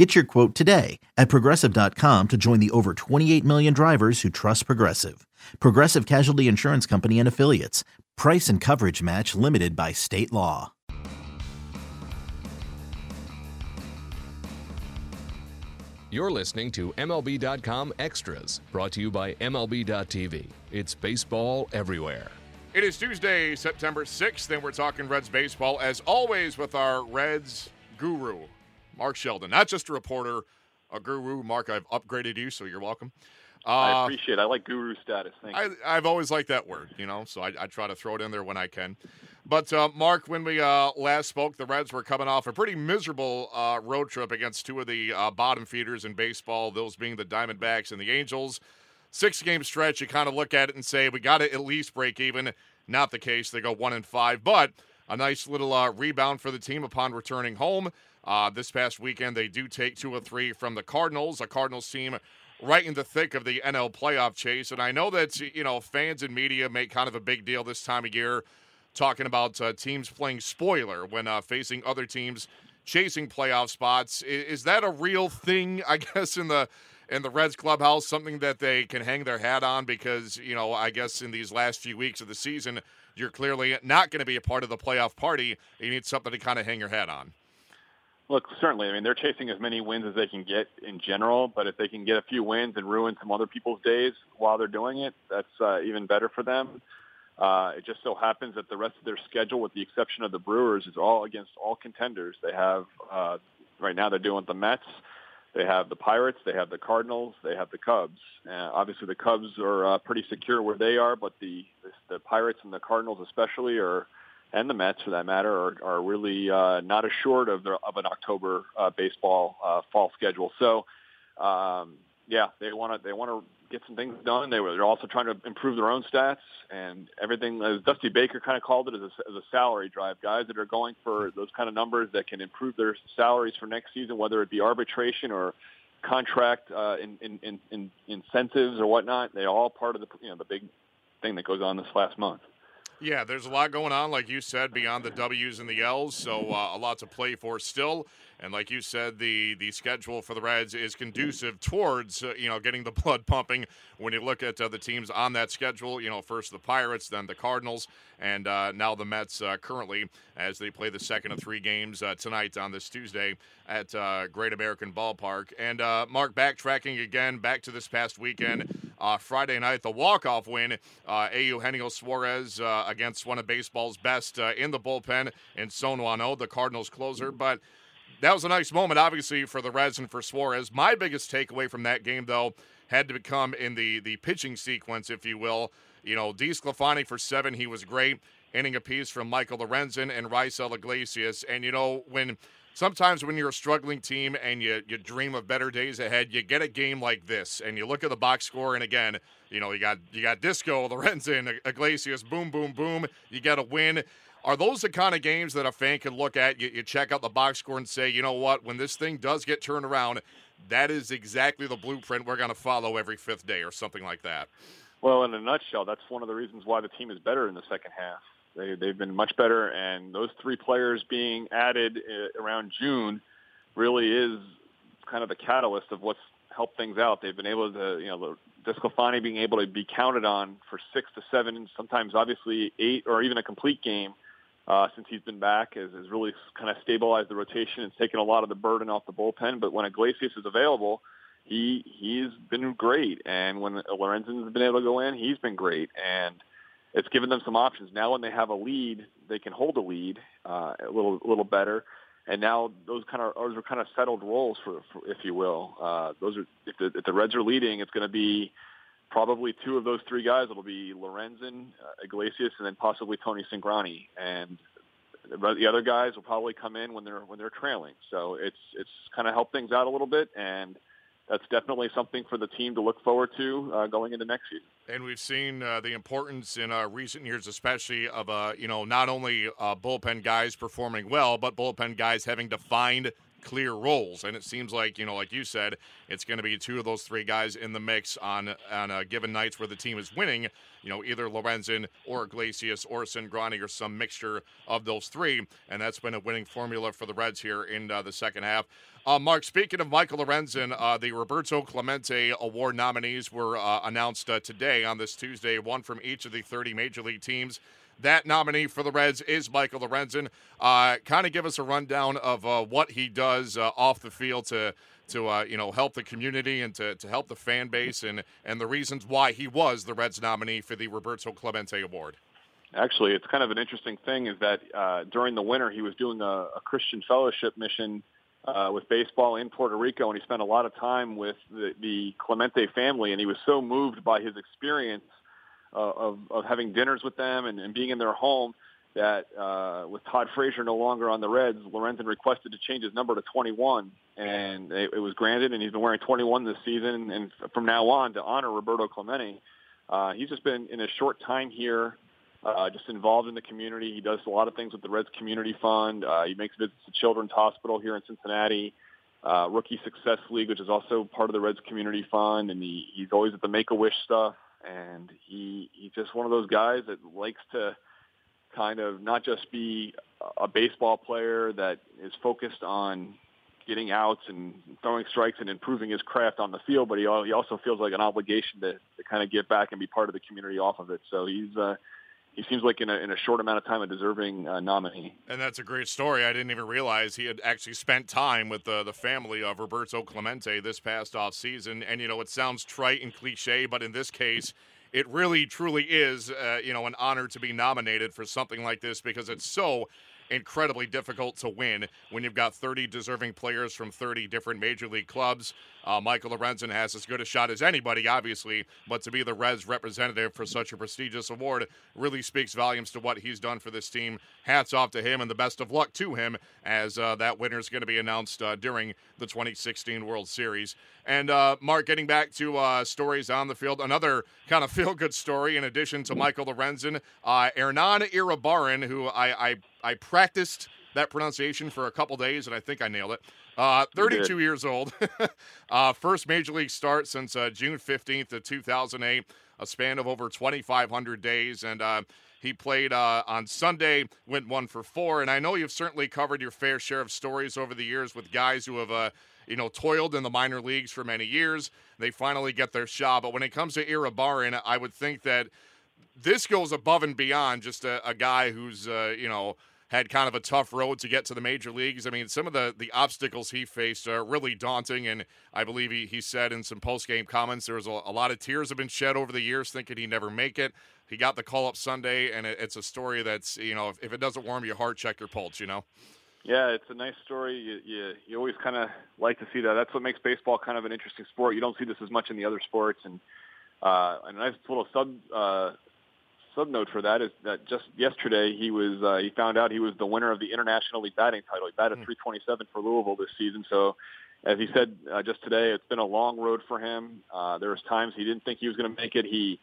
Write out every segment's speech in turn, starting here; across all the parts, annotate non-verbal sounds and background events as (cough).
Get your quote today at progressive.com to join the over 28 million drivers who trust Progressive. Progressive Casualty Insurance Company and Affiliates. Price and coverage match limited by state law. You're listening to MLB.com Extras, brought to you by MLB.tv. It's baseball everywhere. It is Tuesday, September 6th, and we're talking Reds baseball as always with our Reds guru, Mark Sheldon. Not just a reporter, a guru. Mark, I've upgraded you, so you're welcome. Uh, I appreciate it. I like guru status. Thank I, you. I've always liked that word, you know, so I, I try to throw it in there when I can. But, uh, Mark, when we uh, last spoke, the Reds were coming off a pretty miserable uh, road trip against two of the uh, bottom feeders in baseball, those being the Diamondbacks and the Angels. Six game stretch, you kind of look at it and say, we got to at least break even. Not the case. They go one and five, but a nice little uh, rebound for the team upon returning home. Uh, this past weekend, they do take two or three from the Cardinals, a Cardinals team right in the thick of the NL playoff chase. And I know that, you know, fans and media make kind of a big deal this time of year talking about uh, teams playing spoiler when uh, facing other teams chasing playoff spots. Is, is, that a real thing, (laughs) I guess, in the in the Reds clubhouse, something that they can hang their hat on because, you know, I guess in these last few weeks of the season, you're clearly not going to be a part of the playoff party. You need something to kind of hang your hat on. Look, certainly. I mean, they're chasing as many wins as they can get in general, but if they can get a few wins and ruin some other people's days while they're doing it, that's uh, even better for them. Uh, it just so happens that the rest of their schedule, with the exception of the Brewers, is all against all contenders. They have uh, right now they're doing the Mets, they have the Pirates, they have the Cardinals, they have the Cubs. Uh, obviously, the Cubs are uh, pretty secure where they are, but the, the the Pirates and the Cardinals especially are and the Mets, for that matter, are, are really uh, not assured of, the, of an October uh, baseball uh, fall schedule. So, um, yeah, they want to they want to get some things done. They were they're also trying to improve their own stats and everything. As Dusty Baker kind of called it, as a, as a salary drive, guys that are going for those kind of numbers that can improve their salaries for next season, whether it be arbitration or contract uh, in, in, in, in incentives or whatnot. They're all part of the you know the big thing that goes on this last month. Yeah, there's a lot going on, like you said, beyond the W's and the L's. So uh, a lot to play for still. And like you said, the the schedule for the Reds is conducive towards uh, you know getting the (laughs) blood pumping. When you look at uh, the teams on that schedule, you know first the Pirates, then the Cardinals, and uh, now the Mets. Uh, currently, as they play the second of three games uh, tonight on this Tuesday at uh, Great American Ballpark. And Mark, backtracking again, back to this past weekend, Uh, Friday night, the walk off win. Uh, Eugenio Suarez uh, against one of baseball's best in the bullpen in Son Wano, the Cardinals closer, but that was a nice moment, obviously, for the Reds and for Suarez. My biggest takeaway from that game, though, had to become in the the pitching sequence, if you will. You know, DeSclafani for seven, he was great. Inning apiece from Michael Lorenzen and Raisel Iglesias. And, you know, when sometimes when you're a struggling team and you, you dream of better days ahead, you get a game like this and you look at the box score and again, you know, you got you got Disco, Lorenzen, Iglesias, boom, boom, boom. You get a win. Are those the kind of games that a fan can look at? You, you, check out the box score and say, you know what? When this thing does get turned around, that is exactly the blueprint we're going to follow every fifth day or something like that. Well, in a nutshell, that's one of the reasons why the team is better in the second half. They, they've been much better, and those three players being added uh, around June really is kind of the catalyst of what's helped things out. They've been able to, you know, DeSclafani being able to be counted on for six to seven, sometimes obviously eight or even a complete game uh, since he's been back has, has really kind of stabilized the rotation and taken a lot of the burden off the bullpen. But when Iglesias is available, he he's been great, and when Lorenzen's been able to go in, he's been great, and it's given them some options. Now, when they have a lead, they can hold a lead uh, a little a little better. And now those kind of those are kind of settled roles for, for if you will. Uh, those are if the, if the Reds are leading, it's going to be probably two of those three guys. It'll be Lorenzen, uh, Iglesias, and then possibly Tony Cingrani. And the other guys will probably come in when they're when they're trailing. So it's it's kind of helped things out a little bit, and that's definitely something for the team to look forward to uh, going into next season. And we've seen uh, the importance in uh, recent years, especially of uh, you know not only uh, bullpen guys performing well, but bullpen guys having defined clear roles. And it seems like you know, like you said, it's going to be two of those three guys in the mix on on uh, given nights where the team is winning. You know, either Lorenzen or Iglesias or Cingrani or some mixture of those three, and that's been a winning formula for the Reds here in uh, the second half. Uh, Mark, speaking of Michael Lorenzen, uh, the Roberto Clemente Award nominees were uh, announced uh, today on this Tuesday, one from each of the 30 major league teams. That nominee for the Reds is Michael Lorenzen. Uh, kind of give us a rundown of uh, what he does off the field to to you know help the community and to, to help the fan base and and the reasons why he was the Reds nominee for the Roberto Clemente Award. Actually, it's kind of an interesting thing is that during the winter he was doing a, a Christian fellowship mission uh, with baseball in Puerto Rico, and he spent a lot of time with the, the Clemente family, and he was so moved by his experience uh, of, of having dinners with them and, and being in their home that uh, with Todd Frazier no longer on the Reds, Lorenzen requested to change his number to 21, and it, it was granted, and he's been wearing 21 this season, and from now on to honor Roberto Clemente. Uh, he's just been in a short time here uh, just involved in the community. He does a lot of things with the Reds Community Fund. Uh, he makes visits to Children's Hospital here in Cincinnati, uh, Rookie Success League, which is also part of the Reds Community Fund, and he, he's always at the Make a Wish stuff. And he he's just one of those guys that likes to kind of not just be a baseball player that is focused on getting outs and throwing strikes and improving his craft on the field, but he, he also feels like an obligation to, to kind of give back and be part of the community off of it. So he's uh, he seems like in a, in a short amount of time a deserving uh, nominee. And that's a great story. I didn't even realize he had actually spent time with the, the family of Roberto Clemente this past off season. And you know, it sounds trite and cliche, but in this case, it really truly is uh, you know an honor to be nominated for something like this because it's so incredibly difficult to win when you've got 30 deserving players from 30 different major league clubs. Uh, Michael Lorenzen has as good a shot as anybody, obviously, but to be the Reds representative for such a prestigious award really speaks volumes to what he's done for this team. Hats off to him and the best of luck to him as uh, that winner is going to be announced uh, during the 2016 World Series. And uh, Mark, getting back to uh, stories on the field, another kind of (laughs) feel good story in addition to Michael Lorenzen, uh, Hernan Iribarren, who I, I, I practiced that pronunciation for a couple days, and I think I nailed it. Uh, 32 years old. (laughs) uh, first major league start since uh, June 15th of 2008, a span of over 2,500 days. And uh, he played uh, on Sunday, went one for four. And I know you've certainly covered your fair share of stories over the years with guys who have, uh, you know, toiled in the minor leagues for many years. They finally get their shot. But when it comes to Iribarren, I would think that this goes above and beyond just a, a guy who's, uh, you know, had kind of a tough road to get to the major leagues. I mean, some of the, the obstacles he faced are really daunting, and I believe he, he said in some post game comments there was a, a, lot of tears have been shed over the years thinking he'd never make it. He got the call up Sunday, and it, it's a story that's you know if, if, it doesn't warm your heart, check your pulse. You know. Yeah, it's a nice story. You you, you always kind of like to see that. That's what makes baseball kind of an interesting sport. You don't see this as much in the other sports, and uh, a nice little sub uh, subnote for that is that just yesterday he was uh, he found out he was the winner of the International League batting title. He batted mm. 327 for Louisville this season. So, as he said uh, just today, it's been a long road for him. Uh, there was times he didn't think he was going to make it. He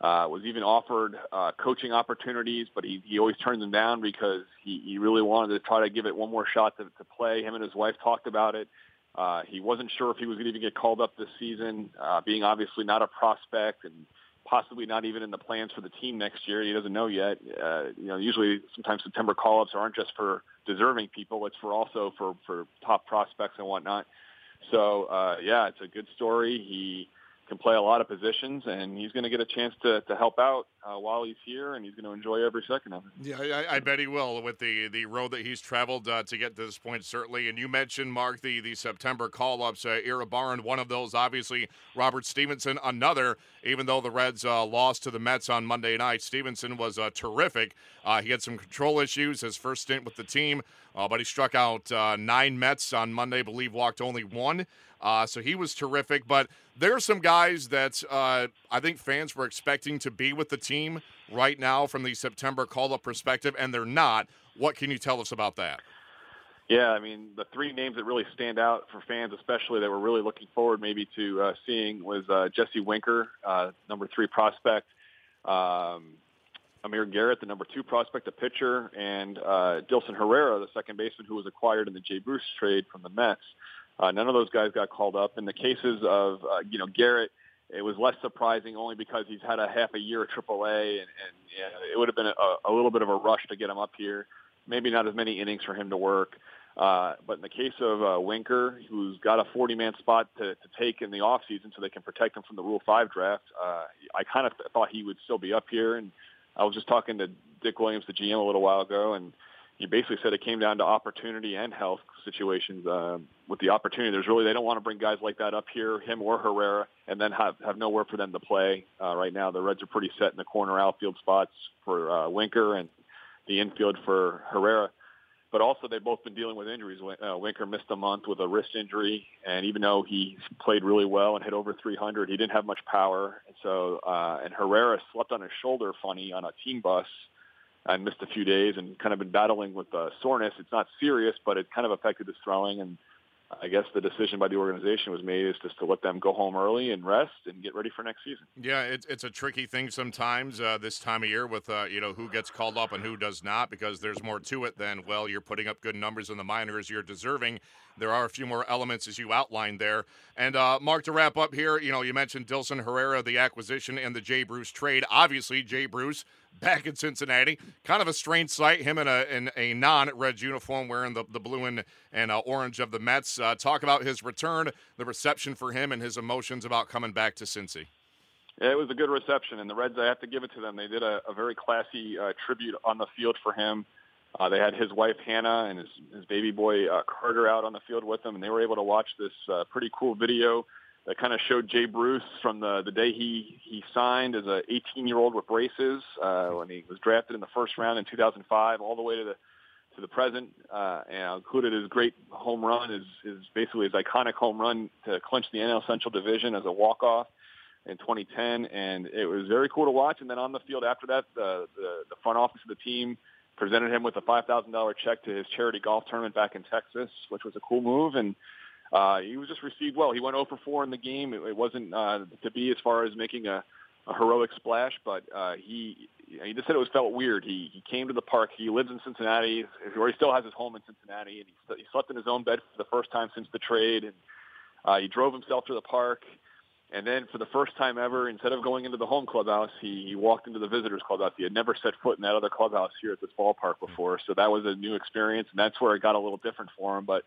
uh, was even offered uh, coaching opportunities, but he, he always turned them down because he, he really wanted to try to give it one more shot to, to play. Him and his wife talked about it. Uh, he wasn't sure if he was going to even get called up this season, uh, being obviously not a prospect and possibly not even in the plans for the team next year. He doesn't know yet. Uh, you know, usually sometimes September call-ups aren't just for deserving people; it's for also for for top prospects and whatnot. So uh, yeah, it's a good story. He can play a lot of positions, and he's going to get a chance to, to help out uh, while he's here, and he's going to enjoy every second of it. Yeah, I, I bet he will with the, the road that he's traveled uh, to get to this point, certainly. And you mentioned, Mark, the, the September call ups. Uh, Iribarren, one of those, obviously. Robert Stephenson, another. Even though the Reds uh, lost to the Mets on Monday night, Stevenson was uh, terrific. Uh, he had some control issues his first stint with the team, uh, but he struck out nine Mets on Monday, believe walked only one. Uh, so he was terrific. But there are some guys that uh, I think fans were expecting to be with the team right now from the September call up perspective, and they're not. What can you tell us about that? Yeah, I mean the three names that really stand out for fans, especially that we're really looking forward maybe to uh, seeing, was uh, Jesse Winker, uh, number three prospect, um, Amir Garrett, the number two prospect, a pitcher, and uh, Dilson Herrera, the second baseman who was acquired in the Jay Bruce trade from the Mets. Uh, none of those guys got called up. In the cases of uh, you know Garrett, it was less surprising only because he's had a half a year at AAA, and, and yeah, it would have been a, a little bit of a rush to get him up here. Maybe not as many innings for him to work. Uh, but in the case of uh, Winker, who's got a 40-man spot to, to take in the offseason so they can protect him from the Rule 5 draft, uh, I kind of thought he would still be up here. And I was just talking to Dick Williams, the GM, a little while ago, and he basically said it came down to opportunity and health situations. Uh, with the opportunity, there's really they don't want to bring guys like that up here, him or Herrera, and then have have nowhere for them to play. Uh, right now, the Reds are pretty set in the corner outfield spots for uh, Winker and the infield for Herrera but also they've both been dealing with injuries. Uh, Winker missed a month with a wrist injury, and even though he played really well and hit over 300, he didn't have much power. And so, uh, and Herrera slept on his shoulder, funny, on a team bus, and missed a few days, and kind of been battling with uh, soreness. It's not serious, but it kind of affected his throwing, and I guess the decision by the organization was made is just to let them go home early and rest and get ready for next season. Yeah, it's it's a tricky thing sometimes uh, this time of year with uh, you know who gets called up and who does not because there's more to it than well you're putting up good numbers in the minors you're deserving. There are a few more elements as you outlined there. And uh, Mark, to wrap up here, you know you mentioned Dilson Herrera, the acquisition and the Jay Bruce trade. Obviously, Jay Bruce back in Cincinnati. Kind of a strange sight, him in a in a non-Reds uniform wearing the, the blue and, and uh, orange of the Mets. Uh, talk about his return, the reception for him, and his emotions about coming back to Cincy. It was a good reception, and the Reds, I have to give it to them. They did a, a very classy uh, tribute on the field for him. Uh, they had his wife Hannah and his, his baby boy uh, Carter out on the field with them, and they were able to watch this uh, pretty cool video that kind of showed Jay Bruce from the the day he he signed as a 18 year old with braces uh, when he was drafted in the first round in 2005, all the way to the to the present, uh, and included his great home run, his, his basically his iconic home run to clinch the NL Central Division as a walk off in 2010, and it was very cool to watch. And then on the field after that, the the, the front office of the team presented him with a $5,000 check to his charity golf tournament back in Texas, which was a cool move and uh, he was just received well. He went 0 for 4 in the game. It, it wasn't uh, to be as far as making a, a heroic splash, but uh, he he just said it was felt weird. He he came to the park. He lives in Cincinnati, or he still has his home in Cincinnati, and he, he slept in his own bed for the first time since the trade. And uh, he drove himself to the park. And then for the first time ever, instead of going into the home clubhouse, he, he walked into the visitors clubhouse. He had never set foot in that other clubhouse here at this ballpark before. So that was a new experience, and that's where it got a little different for him. But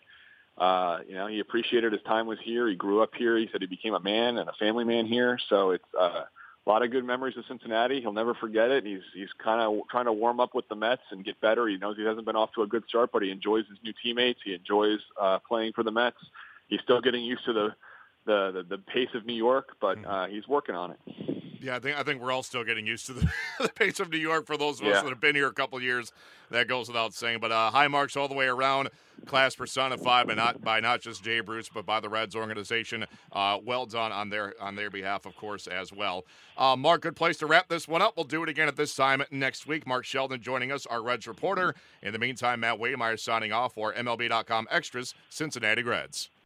uh, you know, he appreciated his time was here. He grew up here. He said he became a man and a family man here. So it's uh, a lot of good memories of Cincinnati. He'll never forget it. He's he's kind of trying to warm up with the Mets and get better. He knows he hasn't been off to a good start, but he enjoys his new teammates. He enjoys uh, playing for the Mets. He's still getting used to the the the, the pace of New York, but mm-hmm. uh, he's working on it. Yeah, I think I think we're all still getting used to the, (laughs) the pace of New York for those of yeah. us that have been here a couple years. That goes without saying. But uh, high marks all the way around. Class personified by not by not just Jay Bruce, but by the Reds organization. Uh, well done on their on their behalf, of course, as well. Uh, Mark, good place to wrap this one up. We'll do it again at this time next week. Mark Sheldon joining us, our Reds reporter. In the meantime, Matt Waymeyer signing off for MLB.com Extras, Cincinnati Reds.